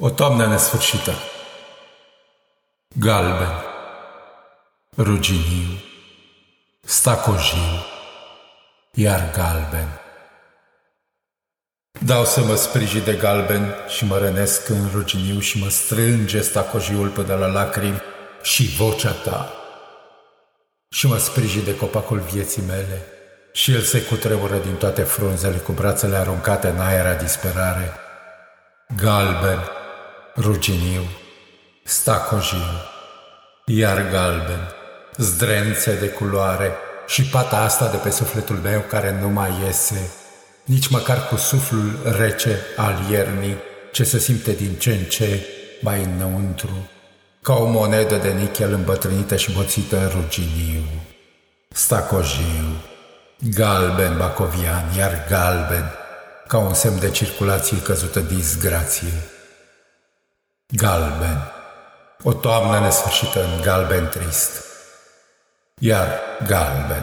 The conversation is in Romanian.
O toamnă nesfârșită. Galben, ruginiu, stacojiu, iar galben. Dau să mă spriji de galben și mă rănesc în ruginiu și mă strânge stacojiul până la lacrimi și vocea ta. Și mă spriji de copacul vieții mele și el se cutremură din toate frunzele cu brațele aruncate în aer a disperare. Galben, ruginiu, stacojiu, iar galben, zdrențe de culoare și pata asta de pe sufletul meu care nu mai iese, nici măcar cu suflul rece al iernii ce se simte din ce în ce mai înăuntru, ca o monedă de nichel îmbătrânită și boțită ruginiu, stacojiu, galben bacovian, iar galben, ca un semn de circulație căzută disgrație. Galben. O toamnă nesfârșită în galben trist. Iar galben.